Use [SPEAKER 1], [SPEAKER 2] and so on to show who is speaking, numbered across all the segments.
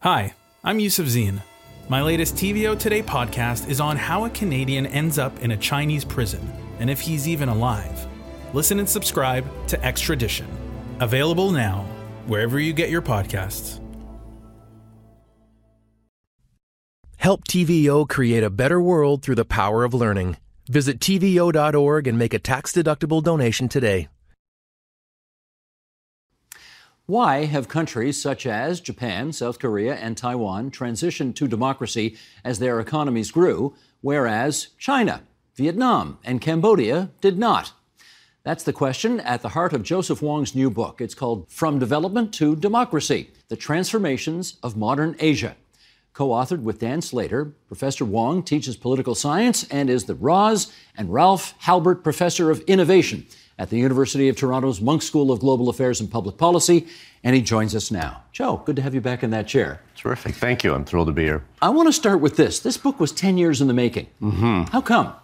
[SPEAKER 1] Hi, I'm Yusuf Zine. My latest TVO Today podcast is on how a Canadian ends up in a Chinese prison and if he's even alive. Listen and subscribe to Extradition. Available now, wherever you get your podcasts.
[SPEAKER 2] Help TVO create a better world through the power of learning. Visit TVO.org and make a tax deductible donation today.
[SPEAKER 3] Why have countries such as Japan, South Korea, and Taiwan transitioned to democracy as their economies grew, whereas China, Vietnam, and Cambodia did not? That's the question at the heart of Joseph Wong's new book. It's called From Development to Democracy The Transformations of Modern Asia. Co authored with Dan Slater, Professor Wong teaches political science and is the Roz and Ralph Halbert Professor of Innovation at the University of Toronto's Munk School of Global Affairs and Public Policy, and he joins us now. Joe, good to have you back in that chair.
[SPEAKER 4] Terrific. Thank you. I'm thrilled to be here.
[SPEAKER 3] I want to start with this. This book was 10 years in the making. Mm-hmm. How come?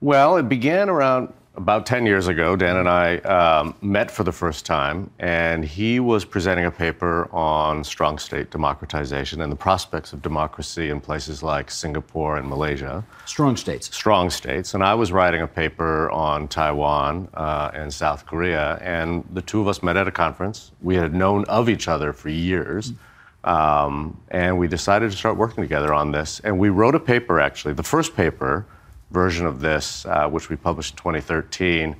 [SPEAKER 4] Well, it began around about 10 years ago, Dan and I um, met for the first time, and he was presenting a paper on strong state democratization and the prospects of democracy in places like Singapore and Malaysia.
[SPEAKER 3] Strong states.
[SPEAKER 4] Strong states. And I was writing a paper on Taiwan uh, and South Korea, and the two of us met at a conference. We had known of each other for years. Um, and we decided to start working together on this. And we wrote a paper, actually, the first paper version of this, uh, which we published in 2013,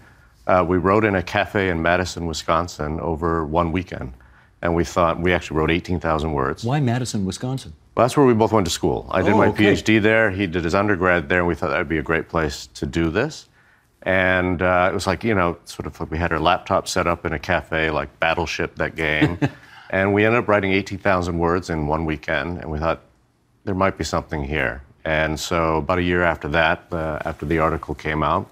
[SPEAKER 4] uh, we wrote in a cafe in Madison, Wisconsin over one weekend. And we thought, we actually wrote 18,000 words.
[SPEAKER 3] Why Madison, Wisconsin?
[SPEAKER 4] Well, that's where we both went to school. I did
[SPEAKER 3] Oh,
[SPEAKER 4] my
[SPEAKER 3] okay.
[SPEAKER 4] PhD there. He did his undergrad there, and we thought that would be a great place to do this. And uh, it was like, you know, sort of like we had our laptop set up in a cafe, like Battleship, that game. and we ended up writing 18,000 words in one weekend, and we thought there might be something here. And so, about a year after that, uh, after the article came out,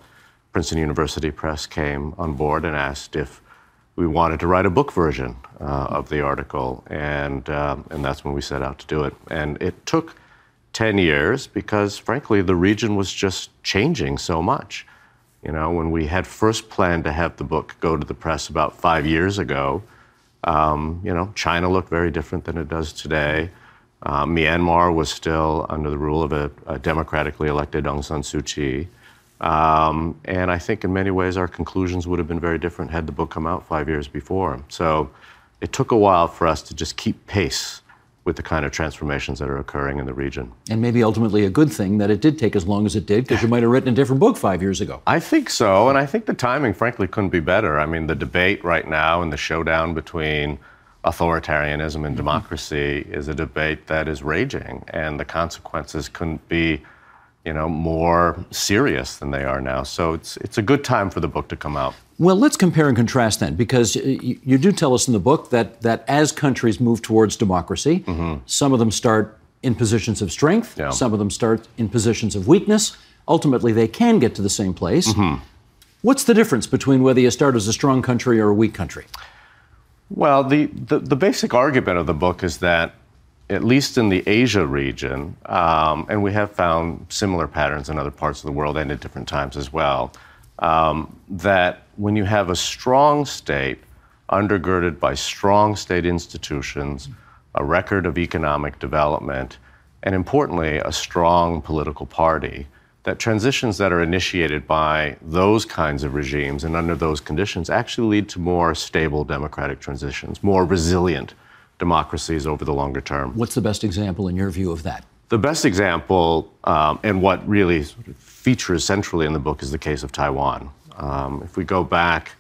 [SPEAKER 4] Princeton University Press came on board and asked if we wanted to write a book version uh, of the article, and um, and that's when we set out to do it. And it took ten years because, frankly, the region was just changing so much. You know, when we had first planned to have the book go to the press about five years ago, um, you know, China looked very different than it does today. Uh, Myanmar was still under the rule of a, a democratically elected Aung San Suu Kyi. Um, and I think in many ways our conclusions would have been very different had the book come out five years before. So it took a while for us to just keep pace with the kind of transformations that are occurring in the region.
[SPEAKER 3] And maybe ultimately a good thing that it did take as long as it did, because you might have written a different book five years ago.
[SPEAKER 4] I think so, and I think the timing, frankly, couldn't be better. I mean, the debate right now and the showdown between authoritarianism and mm-hmm. democracy is a debate that is raging, and the consequences couldn't be, you know, more serious than they are now. So it's it's a good time for the book to come out.
[SPEAKER 3] Well, let's compare and contrast then, because you, you do tell us in the book that, that as countries move towards democracy, mm-hmm. some of them start in positions of strength,
[SPEAKER 4] Yeah.
[SPEAKER 3] some of them start in positions of weakness. Ultimately, they can get to the same place. Mm-hmm. What's the difference between whether you start as a strong country or a weak country?
[SPEAKER 4] Well, the, the, the basic argument of the book is that, at least in the Asia region, um, and we have found similar patterns in other parts of the world and at different times as well, um, that when you have a strong state undergirded by strong state institutions, a record of economic development, and importantly, a strong political party, that transitions that are initiated by those kinds of regimes and under those conditions actually lead to more stable democratic transitions, more resilient democracies over the longer term.
[SPEAKER 3] What's the best example in your view of that?
[SPEAKER 4] The best example, um, and what really sort of features centrally in the book, is the case of Taiwan. Um, if we go back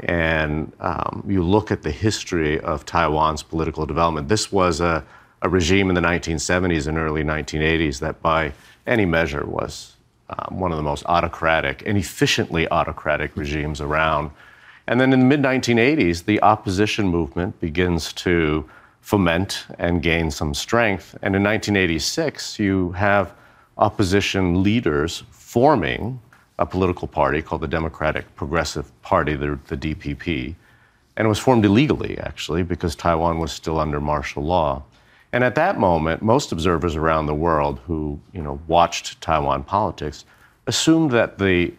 [SPEAKER 4] and um, you look at the history of Taiwan's political development, this was a, a regime in the 1970s and early 1980s that, by any measure, was um, one of the most autocratic and efficiently autocratic regimes around. And then in the mid 1980s, the opposition movement begins to foment and gain some strength. And in 1986, you have opposition leaders forming a political party called the Democratic Progressive Party, the, the DPP. And it was formed illegally, actually, because Taiwan was still under martial law. And at that moment, most observers around the world who you know, watched Taiwan politics assumed that the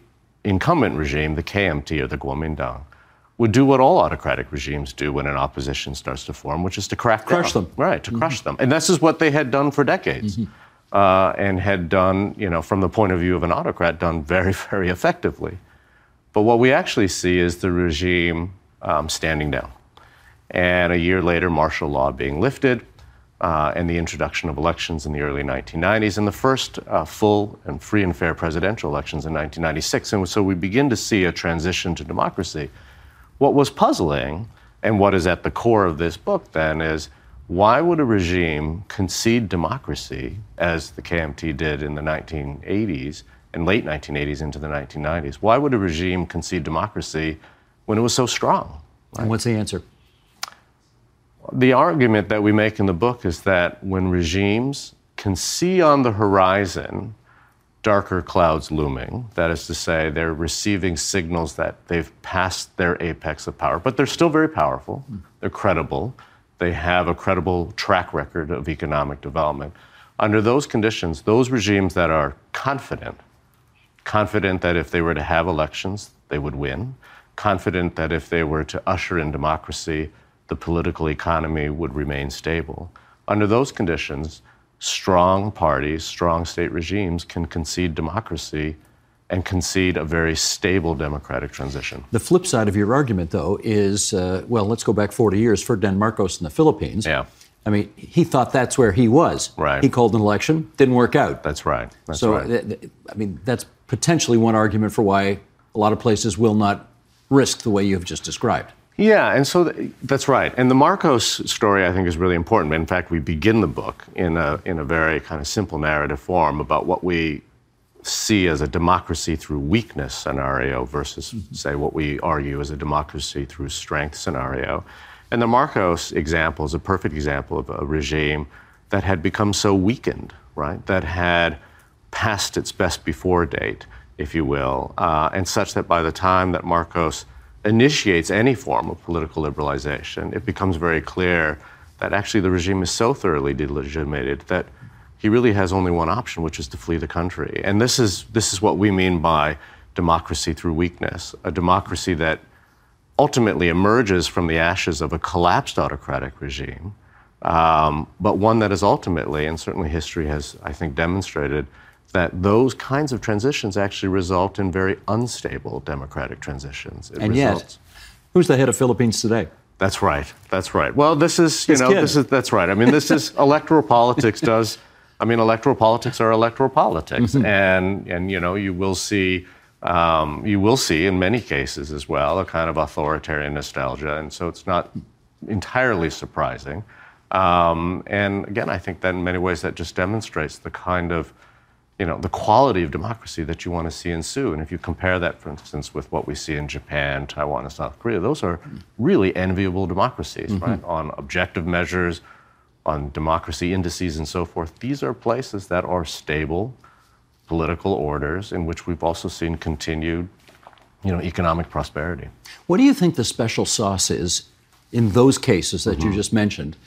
[SPEAKER 4] incumbent regime, the KMT or the Kuomintang, would do what all autocratic regimes do when an opposition starts to form, which is to crack
[SPEAKER 3] crush
[SPEAKER 4] down.
[SPEAKER 3] them,
[SPEAKER 4] right? To mm-hmm. crush them, and this is what they had done for decades, mm-hmm. uh, and had done, you know, from the point of view of an autocrat, done very, very effectively. But what we actually see is the regime um, standing down, and a year later, martial law being lifted. Uh, and the introduction of elections in the early 1990s, and the first uh, full and free and fair presidential elections in 1996. And so we begin to see a transition to democracy. What was puzzling, and what is at the core of this book then, is why would a regime concede democracy, as the KMT did in the 1980s and late 1980s into the 1990s? Why would a regime concede democracy when it was so strong?
[SPEAKER 3] Right? And what's the answer?
[SPEAKER 4] The argument that we make in the book is that when regimes can see on the horizon darker clouds looming. That is to say, they're receiving signals that they've passed their apex of power, but they're still very powerful. They're credible. They have a credible track record of economic development. Under those conditions, those regimes that are confident, confident that if they were to have elections, they would win, confident that if they were to usher in democracy, the political economy would remain stable. Under those conditions, strong parties, strong state regimes can concede democracy and concede a very stable democratic transition.
[SPEAKER 3] The flip side of your argument, though, is uh, well, let's go back 40 years. Ferdinand Marcos in the Philippines.
[SPEAKER 4] Yeah.
[SPEAKER 3] I mean, he thought that's where he was.
[SPEAKER 4] Right.
[SPEAKER 3] He called an election, didn't work out.
[SPEAKER 4] That's right. That's
[SPEAKER 3] so,
[SPEAKER 4] right. Th- th-
[SPEAKER 3] I mean, that's potentially one argument for why a lot of places will not risk the way you have just described.
[SPEAKER 4] Yeah, and so th- that's right. And the Marcos story, I think, is really important. In fact, we begin the book in a, in a very kind of simple narrative form about what we see as a democracy through weakness scenario versus, mm-hmm. say, what we argue as a democracy through strength scenario. And the Marcos example is a perfect example of a regime that had become so weakened, right? That had passed its best before date, if you will, uh, and such that by the time that Marcos initiates any form of political liberalization, it becomes very clear that actually the regime is so thoroughly delegitimated that he really has only one option, which is to flee the country. And this is, this is what we mean by democracy through weakness a democracy that ultimately emerges from the ashes of a collapsed autocratic regime, um, but one that is ultimately, and certainly history has, I think, demonstrated, that those kinds of transitions actually result in very unstable democratic transitions.
[SPEAKER 3] It and results... yet, who's the head of Philippines today?
[SPEAKER 4] That's right. That's right. Well, this is you know kid. this is that's right. I mean, this is electoral politics. Does I mean electoral politics are electoral politics, mm-hmm. and and you know you will see. Um, you will see in many cases as well a kind of authoritarian nostalgia, and so it's not entirely surprising. Um, and again, I think that in many ways that just demonstrates the kind of you know, the quality of democracy that you want to see ensue. And if you compare that, for instance, with what we see in Japan, Taiwan, and South Korea, those are really enviable democracies, mm-hmm. right? On objective measures, on democracy indices, and so forth. These are places that are stable political orders in which we've also seen continued, you know, economic prosperity.
[SPEAKER 3] What do you think the special sauce is in those cases that mm-hmm. you just mentioned,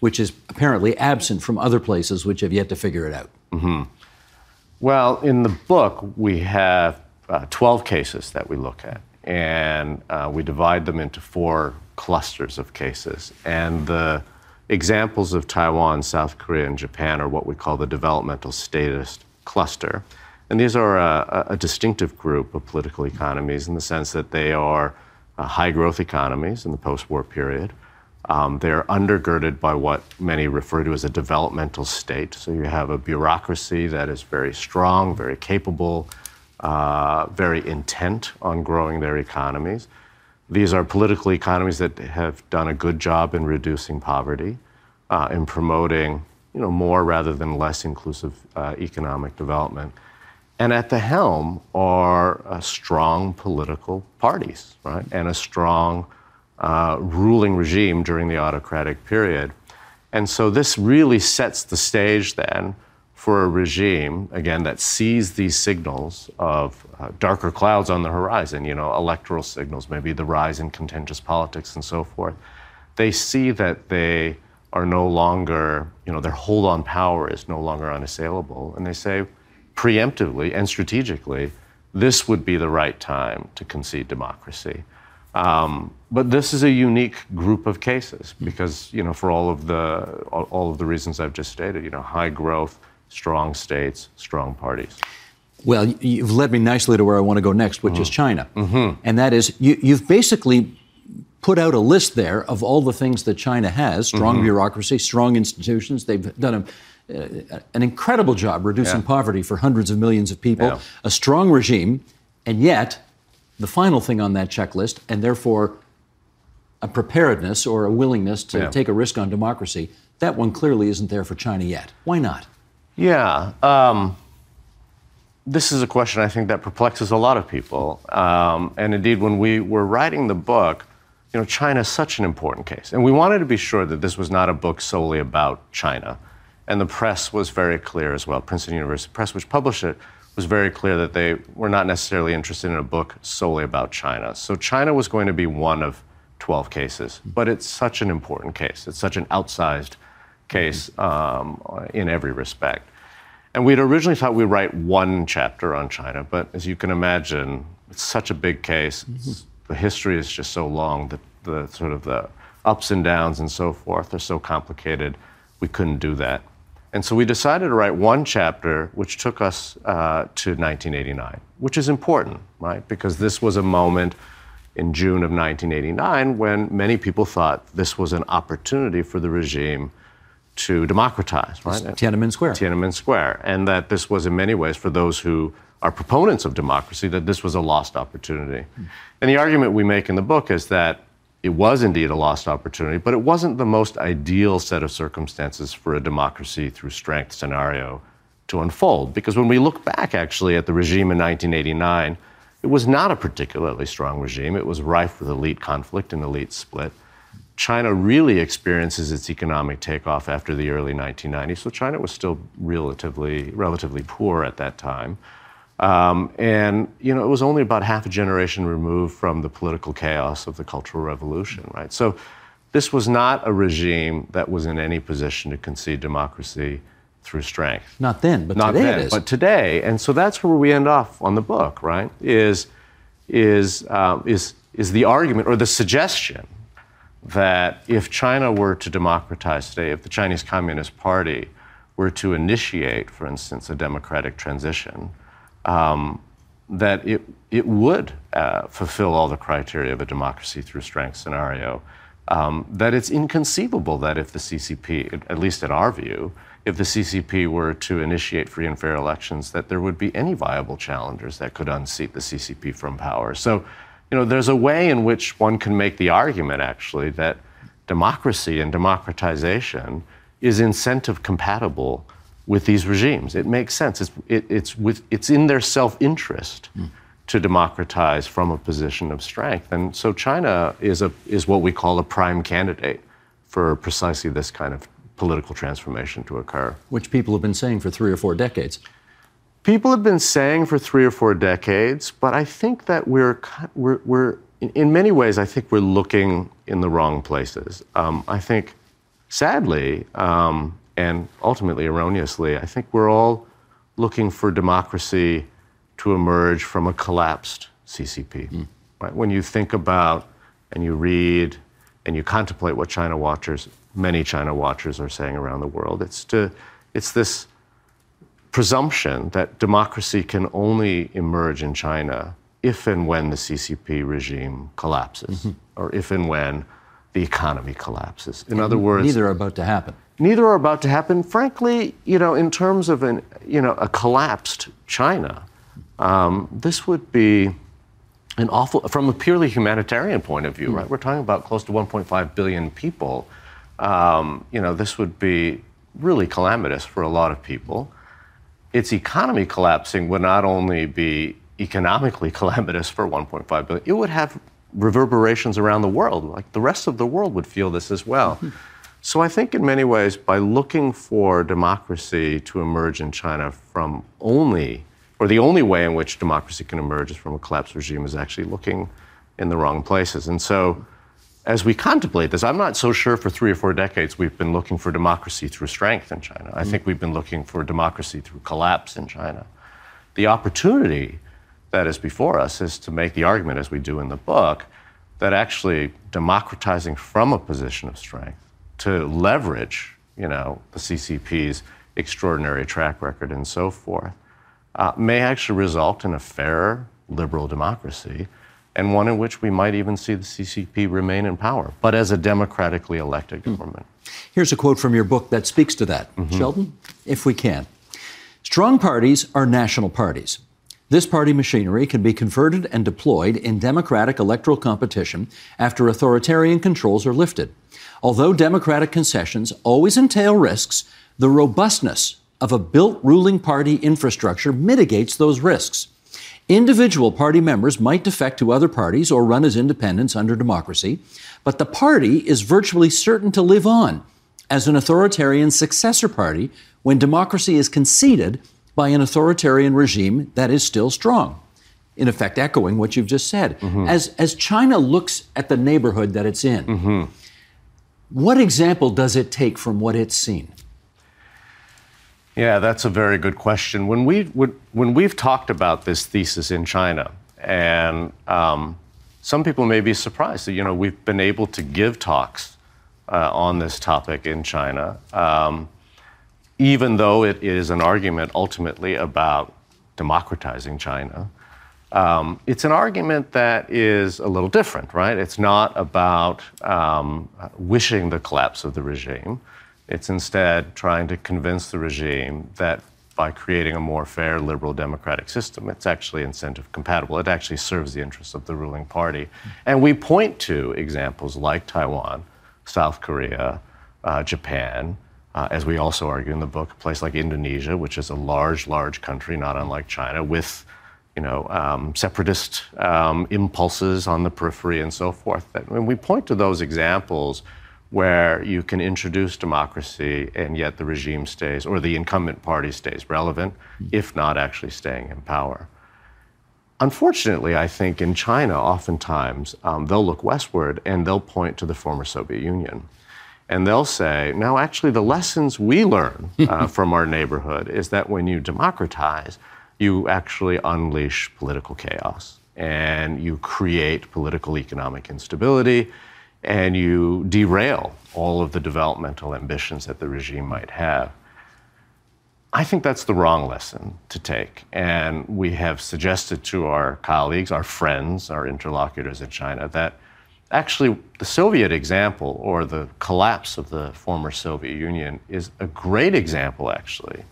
[SPEAKER 3] which is apparently absent from other places which have yet to figure it out?
[SPEAKER 4] Mm-hmm. Well, in the book, we have uh, 12 cases that we look at, and uh, we divide them into four clusters of cases. And the examples of Taiwan, South Korea, and Japan are what we call the developmental statist cluster. And these are a, a distinctive group of political economies in the sense that they are uh, high growth economies in the post war period. Um, they're undergirded by what many refer to as a developmental state. So you have a bureaucracy that is very strong, very capable, uh, very intent on growing their economies. These are political economies that have done a good job in reducing poverty, uh, in promoting you know, more rather than less inclusive uh, economic development. And at the helm are uh, strong political parties, right? And a strong uh, ruling regime during the autocratic period. And so this really sets the stage then for a regime, again, that sees these signals of uh, darker clouds on the horizon, you know, electoral signals, maybe the rise in contentious politics and so forth. They see that they are no longer, you know, their hold on power is no longer unassailable. And they say preemptively and strategically, this would be the right time to concede democracy. Um, but this is a unique group of cases because, you know, for all of the all, of the reasons I've just stated, you know, high growth, strong states, strong parties.
[SPEAKER 3] Well, you've led me nicely to where I want to go next, which mm-hmm. is China. Mm-hmm. And that is, you, you've basically put out a list there of all the things that China has strong mm-hmm. bureaucracy, strong institutions. They've done a, uh, an incredible job reducing yeah. poverty for hundreds of millions of people, yeah. a strong regime, and yet the final thing on that checklist, and therefore a preparedness or a willingness to yeah. take a risk on democracy, that one clearly isn't there for China yet. Why not?
[SPEAKER 4] Yeah. Um, this is a question I think that perplexes a lot of people. Um, and indeed, when we were writing the book, you know, China is such an important case. And we wanted to be sure that this was not a book solely about China. And the press was very clear as well. Princeton University Press, which published it, was very clear that they were not necessarily interested in a book solely about China. So China was going to be one of 12 cases, but it's such an important case. It's such an outsized case um, in every respect. And we'd originally thought we'd write one chapter on China, but as you can imagine, it's such a big case. Mm-hmm. The history is just so long that the sort of the ups and downs and so forth are so complicated. We couldn't do that. And so we decided to write one chapter, which took us uh, to 1989, which is important, right? Because this was a moment in June of 1989 when many people thought this was an opportunity for the regime to democratize, right?
[SPEAKER 3] Tiananmen Square.
[SPEAKER 4] Tiananmen Square. And that this was, in many ways, for those who are proponents of democracy, that this was a lost opportunity. Mm. And the argument we make in the book is that it was indeed a lost opportunity, but it wasn't the most ideal set of circumstances for a democracy through strength scenario to unfold. Because when we look back, actually, at the regime in 1989, it was not a particularly strong regime. It was rife with elite conflict and elite split. China really experiences its economic takeoff after the early 1990s. So China was still relatively, relatively poor at that time. Um, and you know, it was only about half a generation removed from the political chaos of the Cultural Revolution, right? So this was not a regime that was in any position to concede democracy through strength.
[SPEAKER 3] Not then, but
[SPEAKER 4] not
[SPEAKER 3] today
[SPEAKER 4] then,
[SPEAKER 3] it is.
[SPEAKER 4] But today, and so that's where we end off on the book, right? Is is um, is is the argument or the suggestion that if China were to democratize today, if the Chinese Communist Party were to initiate, for instance, a democratic transition, um, that it, it would uh, fulfill all the criteria of a democracy through strength scenario. Um, that it's inconceivable that if the CCP, at least in our view, if the CCP were to initiate free and fair elections, that there would be any viable challengers that could unseat the CCP from power. So you know, there's a way in which one can make the argument, actually, that democracy and democratization is incentive compatible with these regimes. It makes sense. It's, it, it's, with, it's in their self interest mm. to democratize from a position of strength. And so China is, a, is what we call a prime candidate for precisely this kind of political transformation to occur.
[SPEAKER 3] Which people have been saying for three or four decades
[SPEAKER 4] people have been saying for three or four decades, but I think that we're, we're, we're in many ways, I think we're looking in the wrong places. Um, I think, sadly, um, and ultimately erroneously, I think we're all looking for democracy to emerge from a collapsed CCP. Mm. Right? When you think about and you read and you contemplate what China watchers, many China watchers are saying around the world, it's to, it's this presumption that democracy can only emerge in China if and when the CCP regime collapses, mm-hmm. or if and when the economy collapses. In other words,
[SPEAKER 3] neither are about to happen.
[SPEAKER 4] Neither are about to happen. Frankly, you know, in terms of an, you know, a collapsed China, um, this would be an awful, from a purely humanitarian point of view, mm right? We're talking about close to 1.5 billion people. Um, you know, this would be really calamitous for a lot of people its economy collapsing would not only be economically calamitous for 1.5 billion, it would have reverberations around the world. Like the rest of the world would feel this as well. Mm-hmm. So I think in many ways, by looking for democracy to emerge in China from only, or the only way in which democracy can emerge is from a collapsed regime, is actually looking in the wrong places. And so as we contemplate this, I'm not so sure for three or four decades we've been looking for democracy through strength in China. I think we've been looking for democracy through collapse in China. The opportunity that is before us is to make the argument, as we do in the book, that actually democratizing from a position of strength to leverage, you know, the CCP's extraordinary track record and so forth, uh, may actually result in a fairer liberal democracy and one in which we might even see the CCP remain in power, but as a democratically elected hmm. government.
[SPEAKER 3] Here's a quote from your book that speaks to that. Mm-hmm. Sheldon, if we can. Strong parties are national parties. This party machinery can be converted and deployed in democratic electoral competition after authoritarian controls are lifted. Although democratic concessions always entail risks, the robustness of a built ruling party infrastructure mitigates those risks. Individual party members might defect to other parties or run as independents under democracy, but the party is virtually certain to live on as an authoritarian successor party when democracy is conceded by an authoritarian regime that is still strong. In effect, echoing what you've just said. Mm-hmm. As, as China looks at the neighborhood that it's in, mm-hmm. what example does it take from what it's seen?
[SPEAKER 4] Yeah, that's a very good question. When, we, when we've talked about this thesis in China, and um, some people may be surprised that, you know, we've been able to give talks uh, on this topic in China. Um, even though it is an argument ultimately about democratizing China, um, it's an argument that is a little different, right? It's not about um, wishing the collapse of the regime. It's instead trying to convince the regime that by creating a more fair, liberal, democratic system, it's actually incentive compatible. It actually serves the interests of the ruling party. And we point to examples like Taiwan, South Korea, uh, Japan, uh, as we also argue in the book, a place like Indonesia, which is a large, large country, not unlike China, with you know, um, separatist um, impulses on the periphery and so forth. When we point to those examples where you can introduce democracy and yet the regime stays, or the incumbent party stays relevant, if not actually staying in power. Unfortunately, I think in China, oftentimes um, they'll look westward and they'll point to the former Soviet Union and they'll say, no, actually, the lessons we learn uh, from our neighborhood is that when you democratize, you actually unleash political chaos and you create political economic instability and you derail all of the developmental ambitions that the regime might have. I think that's the wrong lesson to take. And we have suggested to our colleagues, our friends, our interlocutors in China that Actually, the Soviet example, or the collapse of the former Soviet Union, is a great example, actually,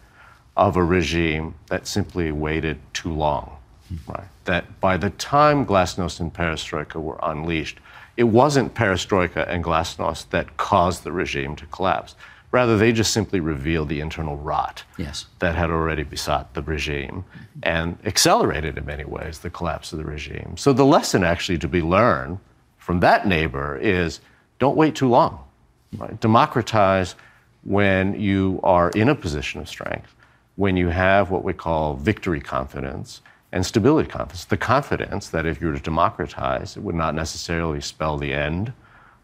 [SPEAKER 4] of a regime that simply waited too long. Hmm. Right? That by the time Glasnost and Perestroika were unleashed, it wasn't Perestroika and Glasnost that caused the regime to collapse. Rather, they just simply revealed the internal rot yes. that had already besought the regime and accelerated in many ways the collapse of the regime. So, the lesson actually to be learned from that neighbor is don't wait too long. Right? Democratize when you are in a position of strength, when you have what we call victory confidence and stability confidence. The confidence that if you were to democratize, it would not necessarily spell the end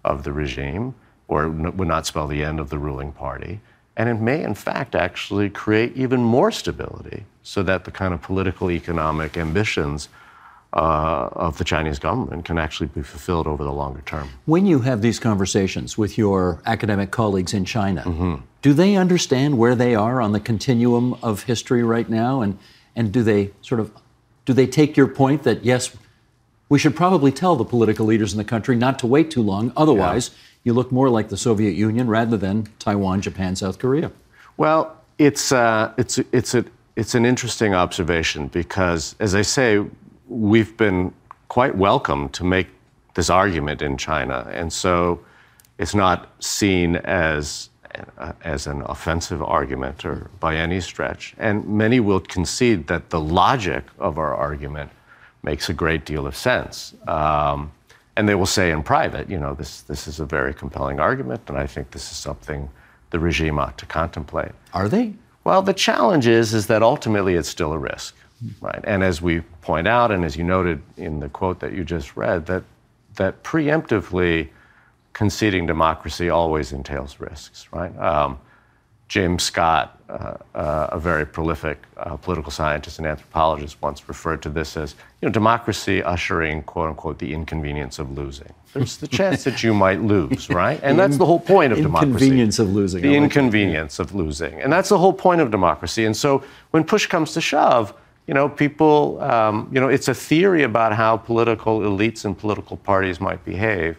[SPEAKER 4] of the regime or would not spell the end of the ruling party. And it may, in fact, actually create even more stability so that the kind of political economic ambitions uh, of the Chinese government can actually be fulfilled over the longer term.
[SPEAKER 3] When you have these conversations with your academic colleagues in China, mm-hmm. do they understand where they are on the continuum of history right now? And, and do they sort of do they take your point that yes, we should probably tell the political leaders in the country not to wait too long, otherwise yeah. you look more like the Soviet Union rather than Taiwan, Japan, South Korea?
[SPEAKER 4] Well, it's uh, it's it's a it's an interesting observation because, as I say, we've been quite welcome to make this argument in China. And so it's not seen as, uh, as an offensive argument or by any stretch. And many will concede that the logic of our argument makes a great deal of sense. Um, and they will say in private, you know, this, this is a very compelling argument, and I think this is something the regime ought to contemplate.
[SPEAKER 3] Are they?
[SPEAKER 4] Well, the challenge is, is that ultimately it's still a risk. Right. And as we point out, and as you noted in the quote that you just read, that, that preemptively conceding democracy always entails risks, right? Um, James Scott, uh, uh, a very prolific uh, political scientist and anthropologist, once referred to this as you know, democracy ushering, quote unquote, the inconvenience of losing. There's the chance that you might lose, right? And that's the whole point of democracy.
[SPEAKER 3] Inconvenience of losing.
[SPEAKER 4] The
[SPEAKER 3] like
[SPEAKER 4] inconvenience of losing. And that's the whole point of democracy. And so when push comes to shove, you know, people, um, you know, it's a theory about how political elites and political parties might behave.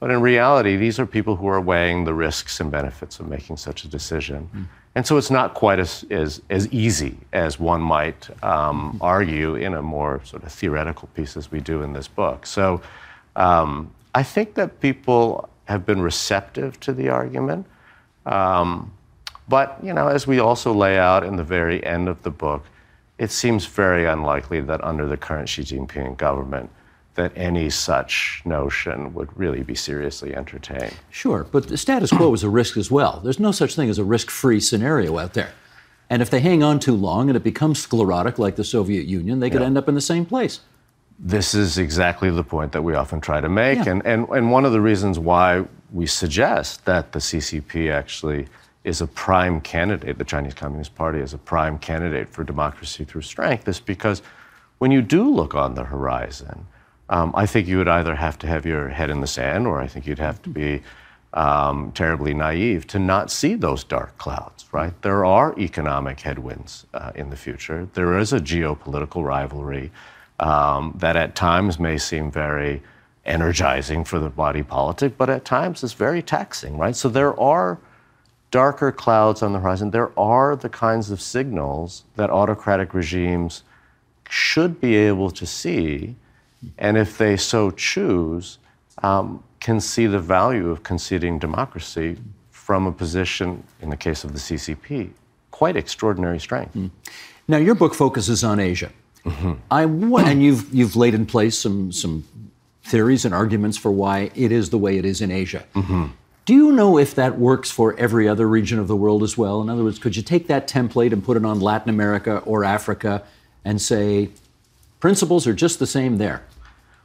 [SPEAKER 4] But in reality, these are people who are weighing the risks and benefits of making such a decision. Mm. And so it's not quite as, as, as easy as one might um, argue in a more sort of theoretical piece as we do in this book. So um, I think that people have been receptive to the argument. Um, but, you know, as we also lay out in the very end of the book, it seems very unlikely that under the current Xi Jinping government, that any such notion would really be seriously entertained.
[SPEAKER 3] Sure, but the status quo is a risk as well. There's no such thing as a risk free scenario out there. And if they hang on too long and it becomes sclerotic like the Soviet Union, they could yeah. end up in the same place.
[SPEAKER 4] This is exactly the point that we often try to make. Yeah. And, and, and one of the reasons why we suggest that the CCP actually is a prime candidate, the Chinese Communist Party is a prime candidate for democracy through strength, is because when you do look on the horizon, um, I think you would either have to have your head in the sand, or I think you'd have to be um, terribly naive to not see those dark clouds, right? There are economic headwinds uh, in the future. There is a geopolitical rivalry um, that at times may seem very energizing for the body politic, but at times is very taxing, right? So there are darker clouds on the horizon. There are the kinds of signals that autocratic regimes should be able to see and if they so choose, um, can see the value of conceding democracy from a position, in the case of the CCP, quite extraordinary strength. Mm.
[SPEAKER 3] Now, your book focuses on Asia. Mm-hmm. I and you've you've laid in place some some theories and arguments for why it is the way it is in Asia. Mm-hmm. Do you know if that works for every other region of the world as well? In other words, could you take that template and put it on Latin America or Africa and say principles are just the same there?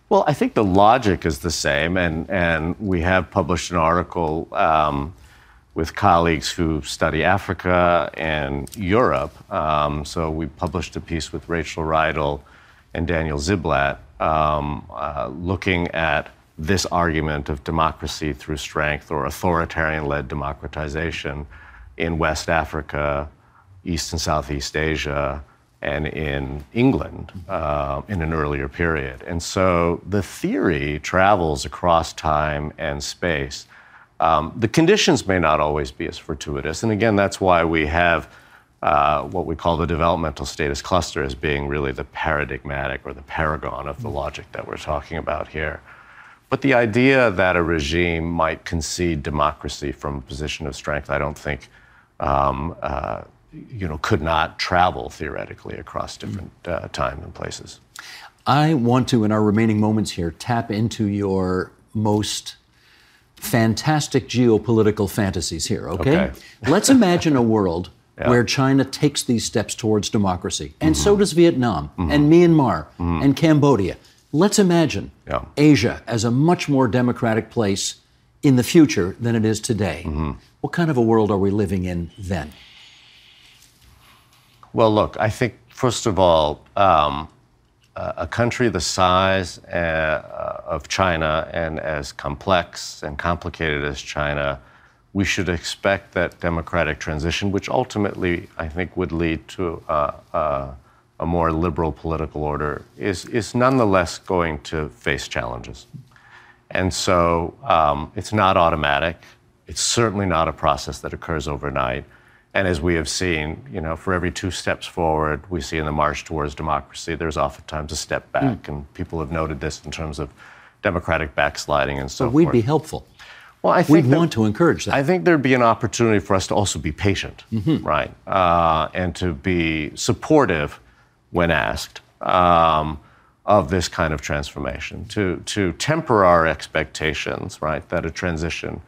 [SPEAKER 4] Well, I think the logic is the same, and, and we have published an article um, with colleagues who study Africa and Europe. Um, so we published a piece with Rachel Riedl and Daniel Ziblatt um, uh, looking at this argument of democracy through strength or authoritarian led democratization in West Africa, East and Southeast Asia, and in England uh, in an earlier period. And so the theory travels across time and space. Um, the conditions may not always be as fortuitous. And again, that's why we have uh, what we call the developmental statist cluster as being really the paradigmatic or the paragon of the logic that we're talking about here. But the idea that a regime might concede democracy from a position of strength, I don't think um, uh, you know, could not travel theoretically across different uh, time and places.
[SPEAKER 3] I want to, in our remaining moments here, tap into your most fantastic geopolitical fantasies here, okay? okay. Let's imagine a world yeah. where China takes these steps towards democracy, and mm-hmm. so does Vietnam, mm-hmm. and Myanmar, mm-hmm. and Cambodia. Let's imagine yeah. Asia as a much more democratic place in the future than it is today. Mm-hmm. What kind of a world are we living in then?
[SPEAKER 4] Well, look, I think, first of all, um, a country the size uh, of China and as complex and complicated as China, we should expect that democratic transition, which ultimately I think would lead to uh, uh, a more liberal political order, is, is nonetheless going to face challenges. And so um, it's not automatic. It's certainly not a process that occurs overnight. And as we have seen, you know, for every two steps forward, we see in the march towards democracy, there's oftentimes a step back. Mm. And people have noted this in terms of democratic backsliding and so,
[SPEAKER 3] so we'd
[SPEAKER 4] forth.
[SPEAKER 3] be helpful.
[SPEAKER 4] Well, I
[SPEAKER 3] think we'd want to encourage that.
[SPEAKER 4] I think there'd be an opportunity for us to also be patient, mm-hmm. right, uh, and to be supportive when asked um, of this kind of transformation. To to temper our expectations, right, that a transition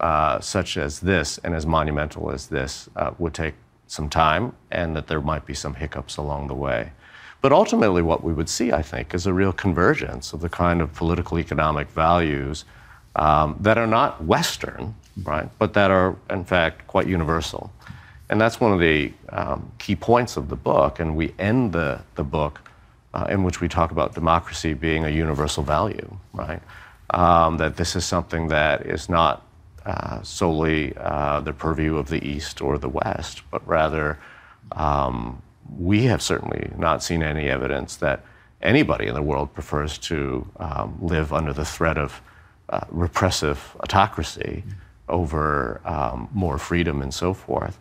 [SPEAKER 4] uh, such as this and as monumental as this uh, would take some time and that there might be some hiccups along the way. But ultimately, what we would see, I think, is a real convergence of the kind of political economic values um, that are not Western, right, but that are, in fact, quite universal. And that's one of the um, key points of the book. And we end the, the book uh, in which we talk about democracy being a universal value, right? Um, that this is something that is not uh, solely uh, the purview of the East or the West, but rather um, we have certainly not seen any evidence that anybody in the world prefers to um, live under the threat of uh, repressive autocracy over um, more freedom and so forth.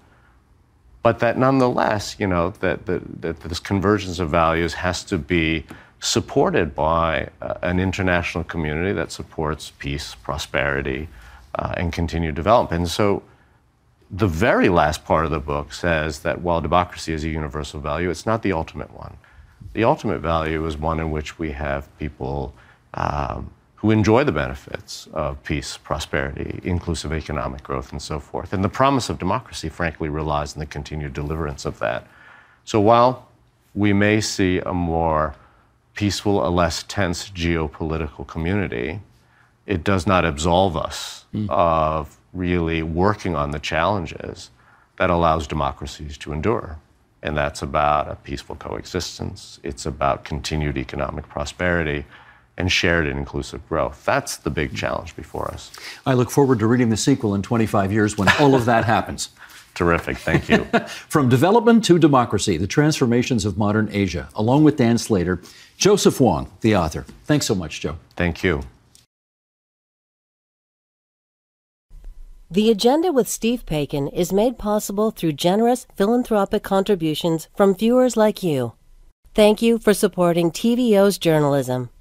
[SPEAKER 4] But that nonetheless, you know, that, that, that this convergence of values has to be supported by uh, an international community that supports peace, prosperity, uh, and continued development. And so the very last part of the book says that while democracy is a universal value, it's not the ultimate one. The ultimate value is one in which we have people um, who enjoy the benefits of peace, prosperity, inclusive economic growth, and so forth. And the promise of democracy, frankly, relies on the continued deliverance of that. So while we may see a more peaceful, a less tense geopolitical community, it does not absolve us mm. of really working on the challenges that allows democracies to endure. And that's about a peaceful coexistence. It's about continued economic prosperity and shared and inclusive growth. That's the big challenge before us.
[SPEAKER 3] I look forward to reading the sequel in 25 years when all of that happens.
[SPEAKER 4] Terrific. Thank you.
[SPEAKER 3] From Development to Democracy The Transformations of Modern Asia, along with Dan Slater, Joseph Wong, the author. Thanks so much, Joe.
[SPEAKER 4] Thank you.
[SPEAKER 5] The Agenda with Steve Paikin is made possible through generous philanthropic contributions from viewers like you. Thank you for supporting TVO's journalism.